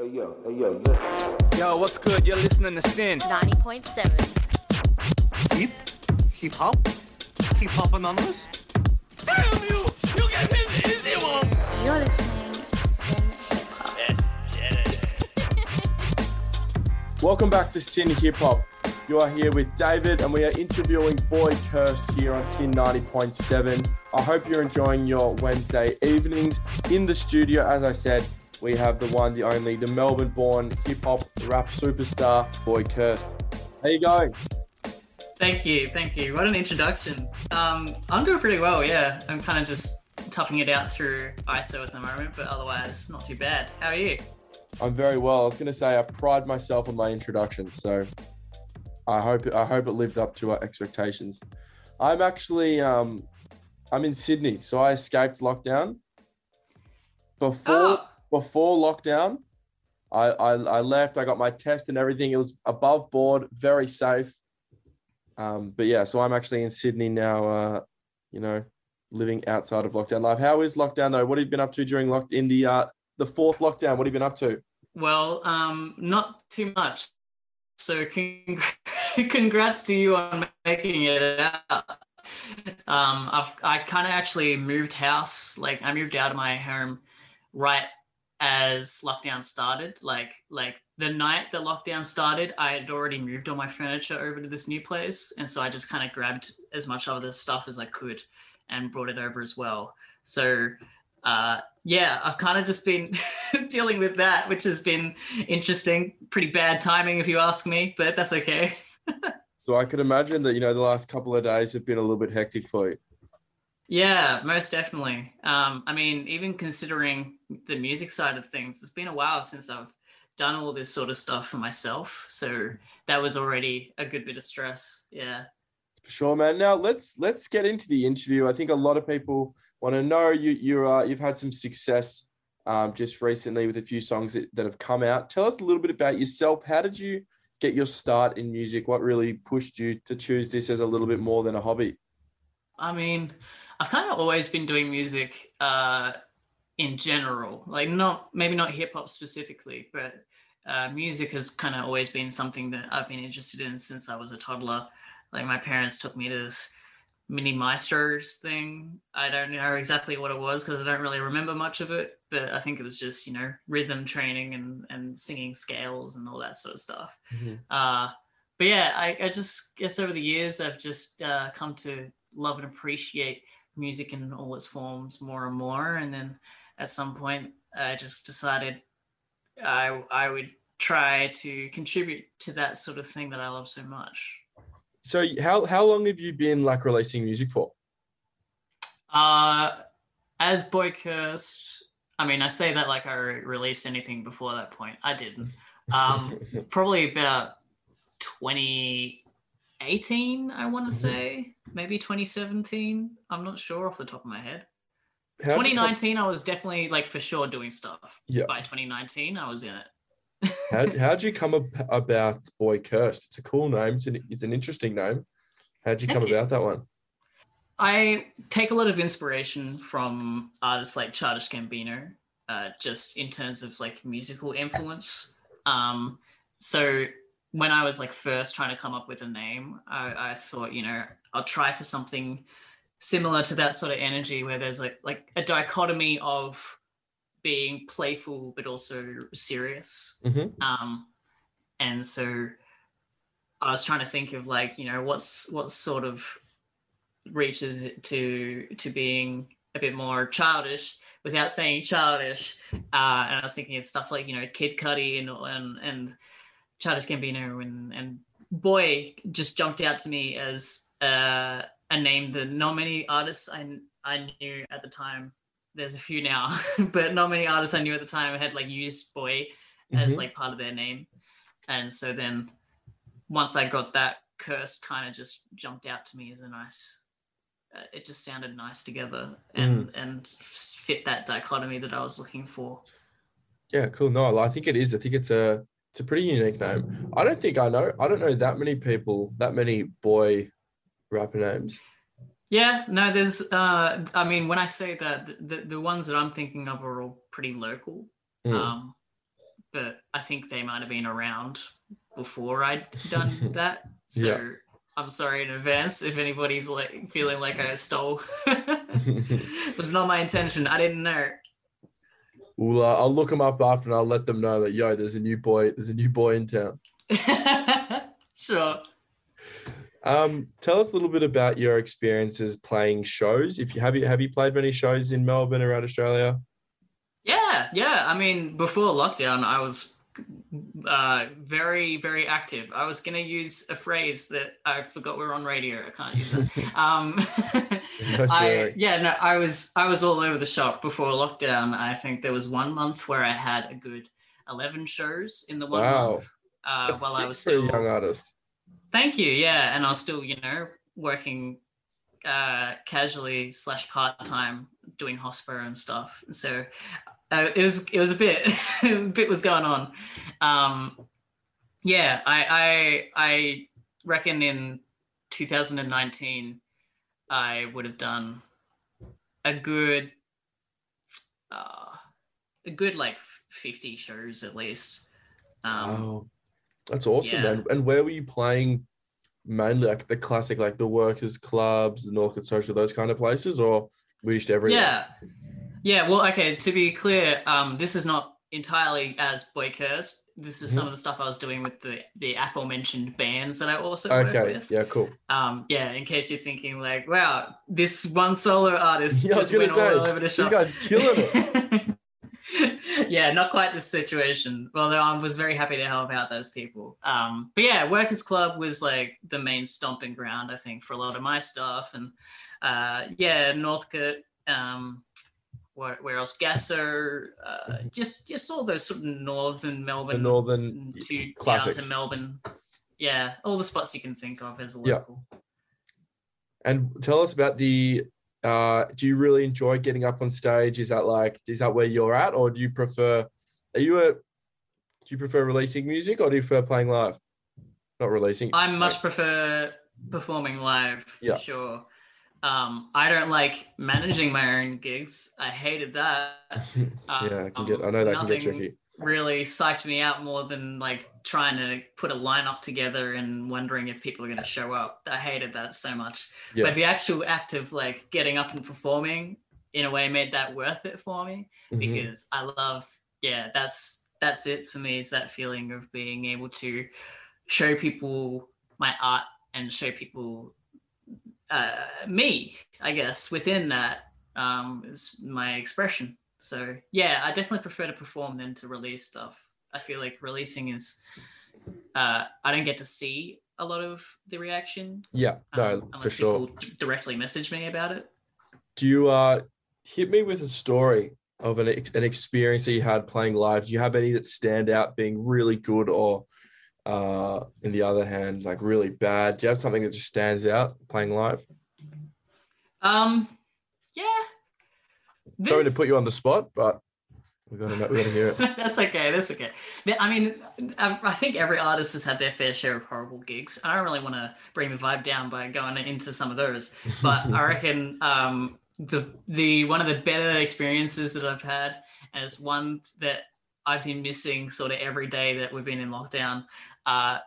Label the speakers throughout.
Speaker 1: Hey yo, hey yo, listen.
Speaker 2: Yo, what's good? You're listening to SYN.
Speaker 3: 90.7.
Speaker 4: Hip? Hip hop? Hip hop anonymous?
Speaker 2: Damn you! You get in the easy one!
Speaker 3: You're listening to SYN Hip Hop.
Speaker 2: Let's get it.
Speaker 5: Welcome back to SYN Hip Hop. You are here with David, and we are interviewing Boy Cursed here on SYN 90.7. I hope you're enjoying your Wednesday evenings. In the studio, as I said, we have the one, the only, the Melbourne born hip hop rap superstar, Boy Cursed. How you going?
Speaker 6: Thank you, thank you. What an introduction. Um, I'm doing pretty well, yeah. I'm kind of just toughing it out through ISO at the moment, but otherwise not too bad. How are you?
Speaker 5: I'm very well. I was going to say I pride myself on my introductions, so I hope I hope it lived up to our expectations. I'm actually um, I'm in Sydney, so I escaped lockdown. Before
Speaker 6: Oh,
Speaker 5: before lockdown, I, I I left. I got my test and everything. It was above board, very safe. Um, but yeah, so I'm actually in Sydney now. Uh, you know, living outside of lockdown life. How is lockdown though? What have you been up to during locked in the uh, the fourth lockdown? What have you been up to?
Speaker 6: well, um, not too much. So con- congrats to you on making it out. Um, I've I kind of actually moved house. Like I moved out of my home right as lockdown started. Like like the night the lockdown started, I had already moved all my furniture over to this new place, and so I just kind of grabbed as much of the stuff as I could and brought it over as well. So uh, yeah, I've kind of just been dealing with that, which has been interesting. Pretty bad timing, if you ask me, but that's okay.
Speaker 5: So I could imagine that you know the last couple of days have been a little bit hectic for you.
Speaker 6: Yeah, most definitely. Um, I mean, even considering the music side of things, it's been a while since I've done all this sort of stuff for myself. So that was already a good bit of stress. Yeah.
Speaker 5: For sure, man. Now let's let's get into the interview. I think a lot of people want to know you you uh, you've had some success um, just recently with a few songs that, that have come out. Tell us a little bit about yourself. How did you get your start in music? What really pushed you to choose this as a little bit more than a hobby?
Speaker 6: I mean, I've kind of always been doing music uh, in general, like not maybe not hip hop specifically, but uh, music has kind of always been something that I've been interested in since I was a toddler. Like my parents took me to this mini maestros thing. I don't know exactly what it was because I don't really remember much of it, but I think it was just you know rhythm training and and singing scales and all that sort of stuff. Uh, but yeah, I, I just guess over the years I've just uh, come to love and appreciate music in all its forms more and more. And then at some point, I just decided I I would try to contribute to that sort of thing that I love so much.
Speaker 5: So how how long have you been like releasing music for?
Speaker 6: Uh, as Boy Cursed, I mean, I say that like I released anything before that point. I didn't. Um, probably about 2018, I want to say, maybe 2017. I'm not sure off the top of my head.
Speaker 5: Come-
Speaker 6: 2019, I was definitely like for sure doing stuff.
Speaker 5: Yeah.
Speaker 6: By 2019, I was in it.
Speaker 5: How how'd you come ab- about Boy Cursed? It's a cool name. It's an it's an interesting name. How'd you
Speaker 6: Thank
Speaker 5: come
Speaker 6: you.
Speaker 5: about that one?
Speaker 6: I take a lot of inspiration from artists like Childish Gambino, uh, just in terms of like musical influence. Um, so when I was like first trying to come up with a name, I, I thought, you know, I'll try for something similar to that sort of energy where there's like like a dichotomy of being playful but also serious.
Speaker 5: Mhm.
Speaker 6: Um, and so I was trying to think of like, you know, what's what sort of reaches to to being a bit more childish without saying childish. Uh, and I was thinking of stuff like, you know, Kid Cudi and and and Childish Gambino and and Boy just jumped out to me as uh, a name that not many artists I I knew at the time. There's a few now, but not many artists I knew at the time had like used Boy as
Speaker 5: Mhm.
Speaker 6: like part of their name. And so then once I got that, cursed kind of just jumped out to me as a nice. Uh, it just sounded nice together and and fit that dichotomy that I was looking for.
Speaker 5: Yeah, cool. No, I think it is. I think it's a it's a pretty unique name. I don't think I know. I don't know that many people, that many boy rapper names.
Speaker 6: Yeah, no, there's. Uh, I mean, when I say that, the the ones that I'm thinking of are all pretty local.
Speaker 5: Mm.
Speaker 6: Um, but I think they might have been around before I'd done that. So
Speaker 5: Yeah.
Speaker 6: I'm sorry in advance if anybody's like feeling like I stole. it was not my intention. I didn't know.
Speaker 5: Well, uh, I'll look them up after and I'll let them know that yo, there's a new boy, there's a new boy in town.
Speaker 6: sure.
Speaker 5: Um, tell us a little bit about your experiences playing shows. If you have you have you played many shows in Melbourne around Australia?
Speaker 6: Yeah, yeah. I mean, before lockdown, I was uh, very, very active. I was gonna use a phrase that I forgot we're on radio. I can't use that. um, I, yeah, no, I was I was all over the shop before lockdown. I think there was one month where I had a good eleven shows in the one
Speaker 5: Wow.
Speaker 6: month. Uh, while I was
Speaker 5: for a
Speaker 6: still
Speaker 5: young artist.
Speaker 6: Thank you. Yeah, and I was still, you know, working uh, casually slash part time doing hosper and stuff. So uh, it was it was a bit a bit was going on. Um, yeah, I I I reckon in 2019 I would have done a good uh, a good like 50 shows at least. Um,
Speaker 5: wow, that's awesome,
Speaker 6: yeah.
Speaker 5: man. And where were you playing? Mainly like the classic, like the workers' clubs, the Northcote Social, those kind of places, or you just everywhere?
Speaker 6: Yeah. Yeah. Well, okay. To be clear, um, this is not entirely as Boy Cursed. This is some of the stuff I was doing with the the aforementioned bands that I also work with.
Speaker 5: Yeah. Cool.
Speaker 6: Um, yeah. In case you're thinking like, wow, this one solo artist
Speaker 5: Yeah,
Speaker 6: just went
Speaker 5: say,
Speaker 6: all over the shop.
Speaker 5: guy's killing it.
Speaker 6: yeah, not quite the situation. Although I was very happy to help out those people. Um, but yeah, Workers Club was like the main stomping ground, I think, for a lot of my stuff. And uh, yeah, Northcote, um, where, where else? Gaso, uh, just just all those sort of northern Melbourne
Speaker 5: The northern
Speaker 6: to down to Melbourne. Yeah, all the spots you can think of as a local. Yeah.
Speaker 5: And tell us about the. Uh, do you really enjoy getting up on stage? Is that like is that where you're at, or do you prefer? Are you a? Do you prefer releasing music, or do you prefer playing live? Not releasing.
Speaker 6: I much prefer performing live for
Speaker 5: Yeah.
Speaker 6: sure. Um, I don't like managing my own gigs. I hated that.
Speaker 5: yeah, I can get.
Speaker 6: Um,
Speaker 5: I know that can get tricky.
Speaker 6: Really psyched me out more than like trying to put a lineup together and wondering if people are going to show up. I hated that so much.
Speaker 5: Yeah.
Speaker 6: But the actual act of like getting up and performing in a way made that worth it for me
Speaker 5: Mhm.
Speaker 6: because I love yeah that's that's it for me is that feeling of being able to show people my art and show people uh, me I guess within that um, is my expression so yeah I definitely prefer to perform than to release stuff I feel like releasing is uh, I don't get to see a lot of the reaction
Speaker 5: Yeah, no,
Speaker 6: um,
Speaker 5: for
Speaker 6: unless
Speaker 5: sure.
Speaker 6: people directly message me about it
Speaker 5: Do you uh hit me with a story of an ex- an experience that you had playing live? Do you have any that stand out being really good, or uh, in the other hand, like really bad? Do you have something that just stands out playing live?
Speaker 6: um yeah
Speaker 5: Sorry to put you on the spot, but we're gonna we're gonna hear it.
Speaker 6: that's okay. That's okay. I mean, I, I think every artist has had their fair share of horrible gigs. I don't really want to bring the vibe down by going into some of those, but I reckon um, the the one of the better experiences that I've had, and it's one that I've been missing sort of every day that we've been in lockdown. Uh,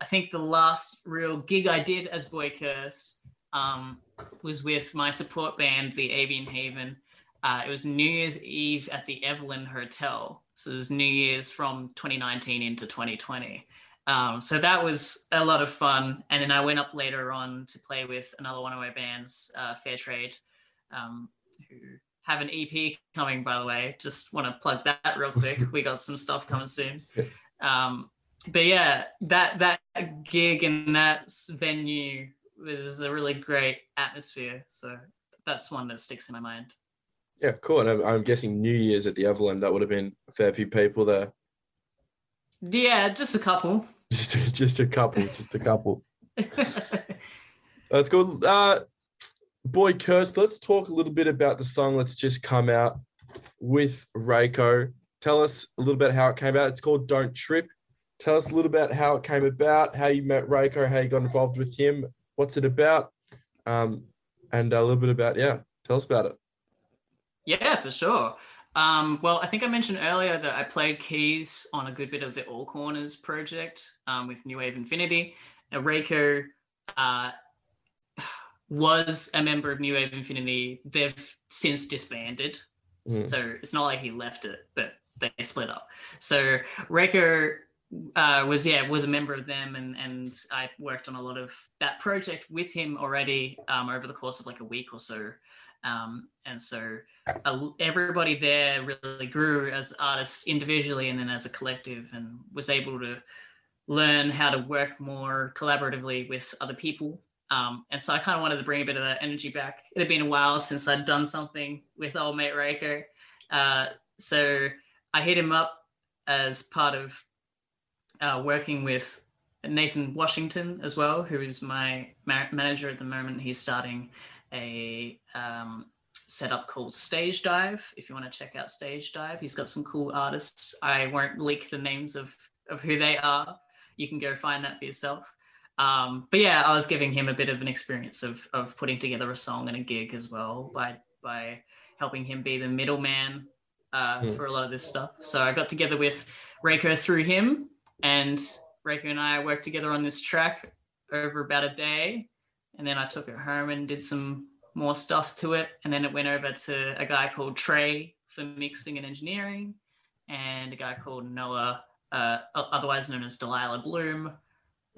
Speaker 6: I think the last real gig I did as Boy Curse um, was with my support band, the Avian Haven. Uh, it was New Year's Eve at the Evelyn Hotel. So it was New Year's from 2019 into 2020. Um, so that was a lot of fun. And then I went up later on to play with another one of my bands, uh, Fair Trade, um, who have an EP coming, by the way. Just want to plug that real quick. we got some stuff coming soon. Um, but yeah, that that gig and that venue was a really great atmosphere. So that's one that sticks in my mind.
Speaker 5: Yeah, cool. And I'm, I'm guessing New Year's at the Avalon, that would have been a fair few people there.
Speaker 6: Yeah, just a couple.
Speaker 5: Just, just a couple, just a couple. Let's go. Uh, boy, Curse, let's talk a little bit about the song that's just come out with Reiko. Tell us a little bit how it came about. It's called Don't Trip. Tell us a little about how it came about, how you met Reiko, how you got involved with him, what's it about, um, and a little bit about, yeah, tell us about it.
Speaker 6: Yeah, for sure. Um, well, I think I mentioned earlier that I played keys on a good bit of the All Corners project um, with New Wave Infinity. Now, Reiko uh, was a member of New Wave Infinity. They've since disbanded,
Speaker 5: Mm.
Speaker 6: so it's not like he left it, but they split up. So Reiko uh, was yeah was a member of them, and and I worked on a lot of that project with him already um, over the course of like a week or so. Um, and so uh, everybody there really grew as artists individually and then as a collective and was able to learn how to work more collaboratively with other people um, and so i kind of wanted to bring a bit of that energy back it had been a while since i'd done something with old mate Reiko. Uh, so i hit him up as part of uh, working with nathan washington as well who is my ma- manager at the moment he's starting a um, setup called Stage Dive. If you want to check out Stage Dive, he's got some cool artists. I won't leak the names of of who they are. You can go find that for yourself. Um, but yeah, I was giving him a bit of an experience of of putting together a song and a gig as well by by helping him be the middleman uh,
Speaker 5: Hmm.
Speaker 6: for a lot of this stuff. So I got together with Reiko through him, and Reiko and I worked together on this track over about a day and then I took it home and did some more stuff to it. And then it went over to a guy called Trey for mixing and engineering, and a guy called Noah, uh, otherwise known as Delilah Bloom,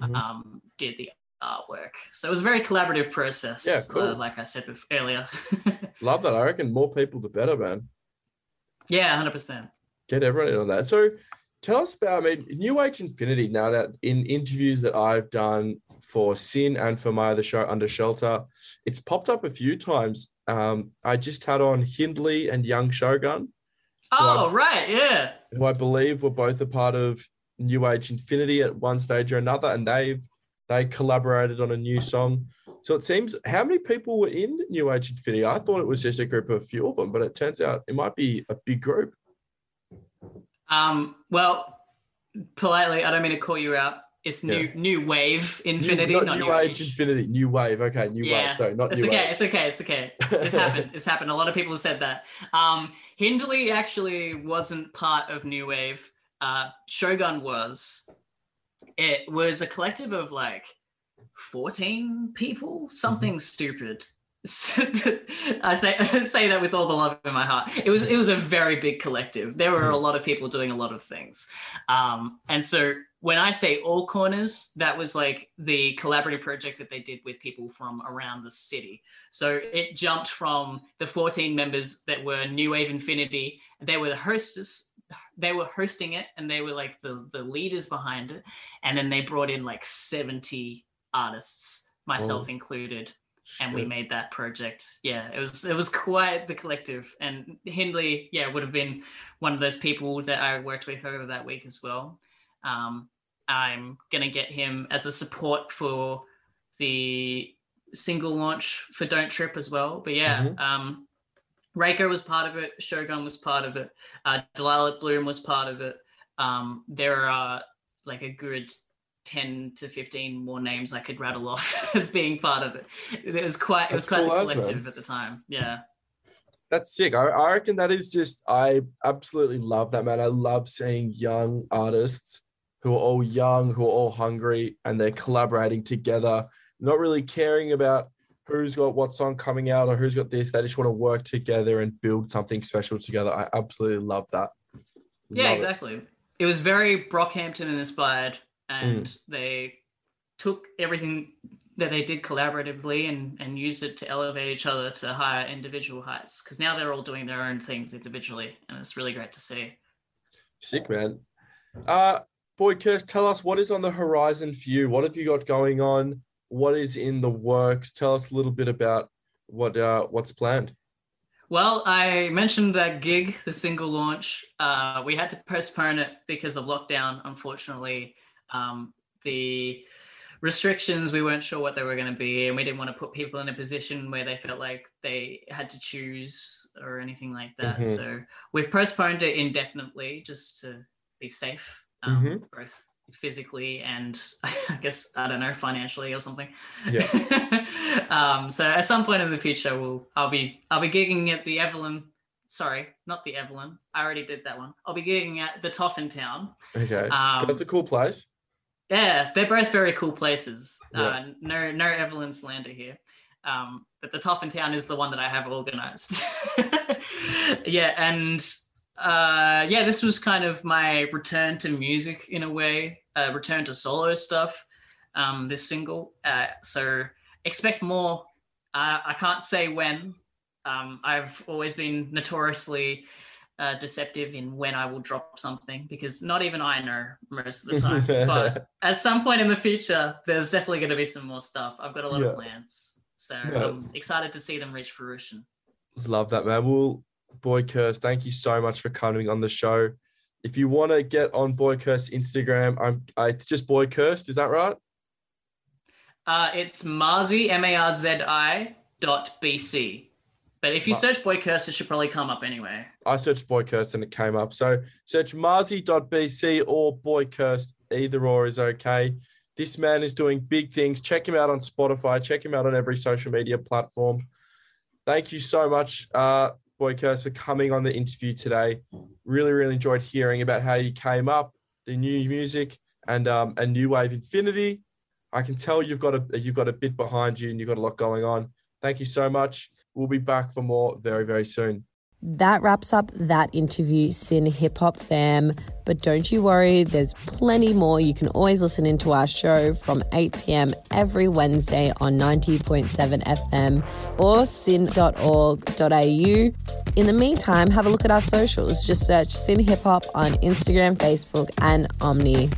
Speaker 5: Mhm.
Speaker 6: um, did the artwork. So it was a very collaborative process.
Speaker 5: Yeah, cool.
Speaker 6: uh, like I said bef- earlier.
Speaker 5: Love that. I reckon more people the better, man.
Speaker 6: yeah, hundred percent.
Speaker 5: Get everyone in on that. So tell us about, I mean, New Age Infinity. Now that in interviews that I've done for SYN and for my other show Under Shelter, it's popped up a few times. Um, I just had on Hindley and Young Shogun,
Speaker 6: Oh right, yeah.
Speaker 5: who I believe were both a part of New Age Infinity at one stage or another, and they've they collaborated on a new song. So it seems how many people were in New Age Infinity? I thought it was just a group of a few of them, but it turns out it might be a big group.
Speaker 6: Um, well, politely, I don't mean to call you out. It's new new wave infinity,
Speaker 5: new,
Speaker 6: not,
Speaker 5: not new, age, Infinity, new wave. Okay, new
Speaker 6: Yeah,
Speaker 5: wave. Sorry, not
Speaker 6: It's
Speaker 5: new
Speaker 6: okay.
Speaker 5: age.
Speaker 6: It's okay. It's okay. It's happened. It's happened. A lot of people have said that. Um, Hindley actually wasn't part of New Wave. Uh, Shogun was. It was a collective of like 14 people, something stupid. I say say that with all the love in my heart. It was it was a very big collective. There were a lot of people doing a lot of things, um, and so when I say all corners, that was like the collaborative project that they did with people from around the city. So it jumped from the 14 members that were New Wave Infinity. They were the hostess. They were hosting it, and they were like the the leaders behind it. And then they brought in like 70 artists, myself included and we made that project. Yeah, it was it was quite the collective. And Hindley, yeah, would have been one of those people that I worked with over that week as well. Um, I'm gonna get him as a support for the single launch for Don't Trip as well. But yeah,
Speaker 5: Mhm.
Speaker 6: um, Reiko was part of it. Shogun was part of it. Uh, Delilah Bloom was part of it. Um, there are like a good 10 to 15 more names I could rattle off as being part of it. It was quite it was
Speaker 5: That's
Speaker 6: quite
Speaker 5: cool
Speaker 6: the collective at the time. Yeah.
Speaker 5: That's sick. I, I reckon that is just, I absolutely love that, man. I love seeing young artists who are all young, who are all hungry, and they're collaborating together, not really caring about who's got what song coming out or who's got this. They just want to work together and build something special together. I absolutely love that.
Speaker 6: Yeah,
Speaker 5: Love it.
Speaker 6: exactly. It. was very Brockhampton inspired and
Speaker 5: Mm.
Speaker 6: they took everything that they did collaboratively and, and used it to elevate each other to higher individual heights. Because now they're all doing their own things individually, and it's really great to see.
Speaker 5: Sick, man. Uh, boy, Cursed, tell us what is on the horizon for you. What have you got going on? What is in the works? Tell us a little bit about what uh, what's planned.
Speaker 6: Well, I mentioned that gig, the single launch. Uh, we had to postpone it because of lockdown. Unfortunately, um, the restrictions we weren't sure what they were going to be, and we didn't want to put people in a position where they felt like they had to choose or anything like that.
Speaker 5: Mhm.
Speaker 6: So we've postponed it indefinitely just to be safe, um,
Speaker 5: Mhm.
Speaker 6: both physically and I guess I don't know financially or something. um, so at some point in the future, we'll I'll be I'll be gigging at the Evelyn sorry, not the Evelyn. I already did that one. I'll be gigging at the Toff in Town.
Speaker 5: Okay.
Speaker 6: Um,
Speaker 5: That's a cool place.
Speaker 6: Yeah, they're both very cool places.
Speaker 5: Yeah.
Speaker 6: Uh, no, no Evelyn slander here. Um, but the Toff in Town is the one that I have organized. yeah, and uh, yeah, this was kind of my return to music in a way, uh, return to solo stuff. Um, this single, uh, so expect more. Uh, I can't say when. Um, I've always been notoriously uh, deceptive in when I will drop something because not even I know most of the time. but at some point in the future, there's definitely going to be some more stuff. I've got a lot
Speaker 5: Yeah.
Speaker 6: of plans, so
Speaker 5: Yeah.
Speaker 6: I'm excited to see them reach fruition.
Speaker 5: Love that, man. Well, Boy Curse, thank you so much for coming on the show. If you want to get on Boy Curse Instagram, I'm uh, it's just Boy Cursed, is that right?
Speaker 6: Uh, it's Marzi M A R Z I dot BC. But if you search Boy Curse, it should probably come up anyway.
Speaker 5: I searched Boy Cursed and it came up. So search marzi.bc or Boy Cursed, either or is okay. This man is doing big things. Check him out on Spotify. Check him out on every social media platform. Thank you so much, uh, Boy Cursed, for coming on the interview today. Really, really enjoyed hearing about how you came up, the new music, and um, and New Wave Infinity. I can tell you've got a you've got a bit behind you and you've got a lot going on. Thank you so much. We'll be back for more very, very soon.
Speaker 1: That wraps up that interview, SYN Hip Hop Fam. But don't you worry, there's plenty more. You can always listen into our show from 8 p.m. every Wednesday on 90.7 FM or syn.org.au. In the meantime, have a look at our socials. Just search SYN Hip Hop on Instagram, Facebook, and Omni.